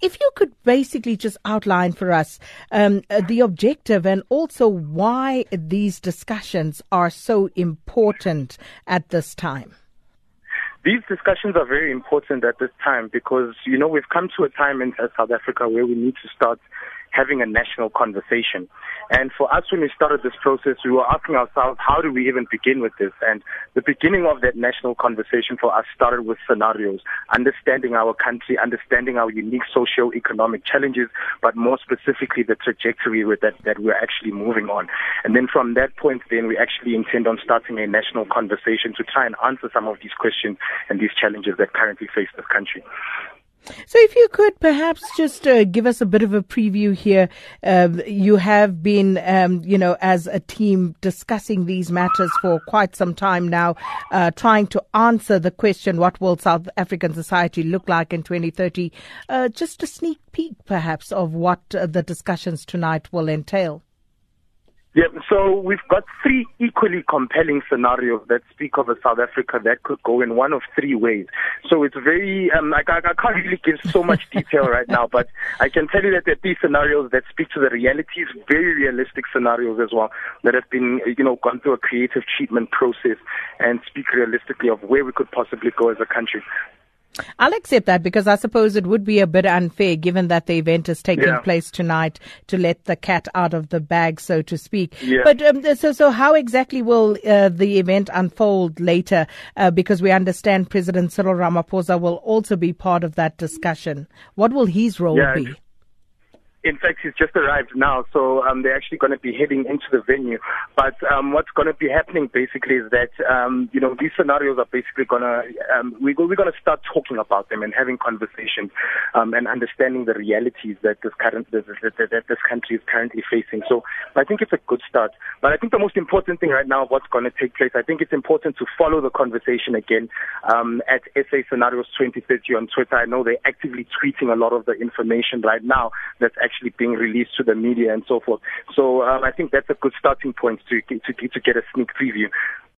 If you could basically just outline for us um, uh, the objective and also why these discussions are so important at this time. These discussions are very important at this time because, you know, we've come to a time in South Africa where we need to start having a national conversation. And for us, when we started this process, we were asking ourselves, how do we even begin with this? And the beginning of that national conversation for us started with scenarios, understanding our country, understanding our unique socio-economic challenges, but more specifically the trajectory with that, that we're actually moving on. And then from that point, then we actually intend on starting a national conversation to try and answer some of these questions and these challenges that currently face this country. So, if you could perhaps just uh, give us a bit of a preview here. Uh, you have been, um, you know, as a team discussing these matters for quite some time now, uh, trying to answer the question what will South African society look like in 2030? Uh, just a sneak peek, perhaps, of what uh, the discussions tonight will entail. Yeah, so we've got three equally compelling scenarios that speak of a South Africa that could go in one of three ways. So it's very, um, I, I can't really give so much detail right now, but I can tell you that there are three scenarios that speak to the realities, very realistic scenarios as well, that have been, you know, gone through a creative treatment process and speak realistically of where we could possibly go as a country. I'll accept that because I suppose it would be a bit unfair given that the event is taking yeah. place tonight to let the cat out of the bag, so to speak. Yeah. But um, so, so how exactly will uh, the event unfold later? Uh, because we understand President Cyril Ramaphosa will also be part of that discussion. What will his role yeah, be? In fact, he's just arrived now, so um, they're actually going to be heading into the venue. But um, what's going to be happening basically is that um, you know these scenarios are basically going to um, we, we're going to start talking about them and having conversations um, and understanding the realities that this current that, that, that this country is currently facing. So I think it's a good start. But I think the most important thing right now, what's going to take place, I think it's important to follow the conversation again um, at SA Scenarios 2030 on Twitter. I know they're actively tweeting a lot of the information right now that's actually actually being released to the media and so forth. So um, I think that's a good starting point to, to, to get a sneak preview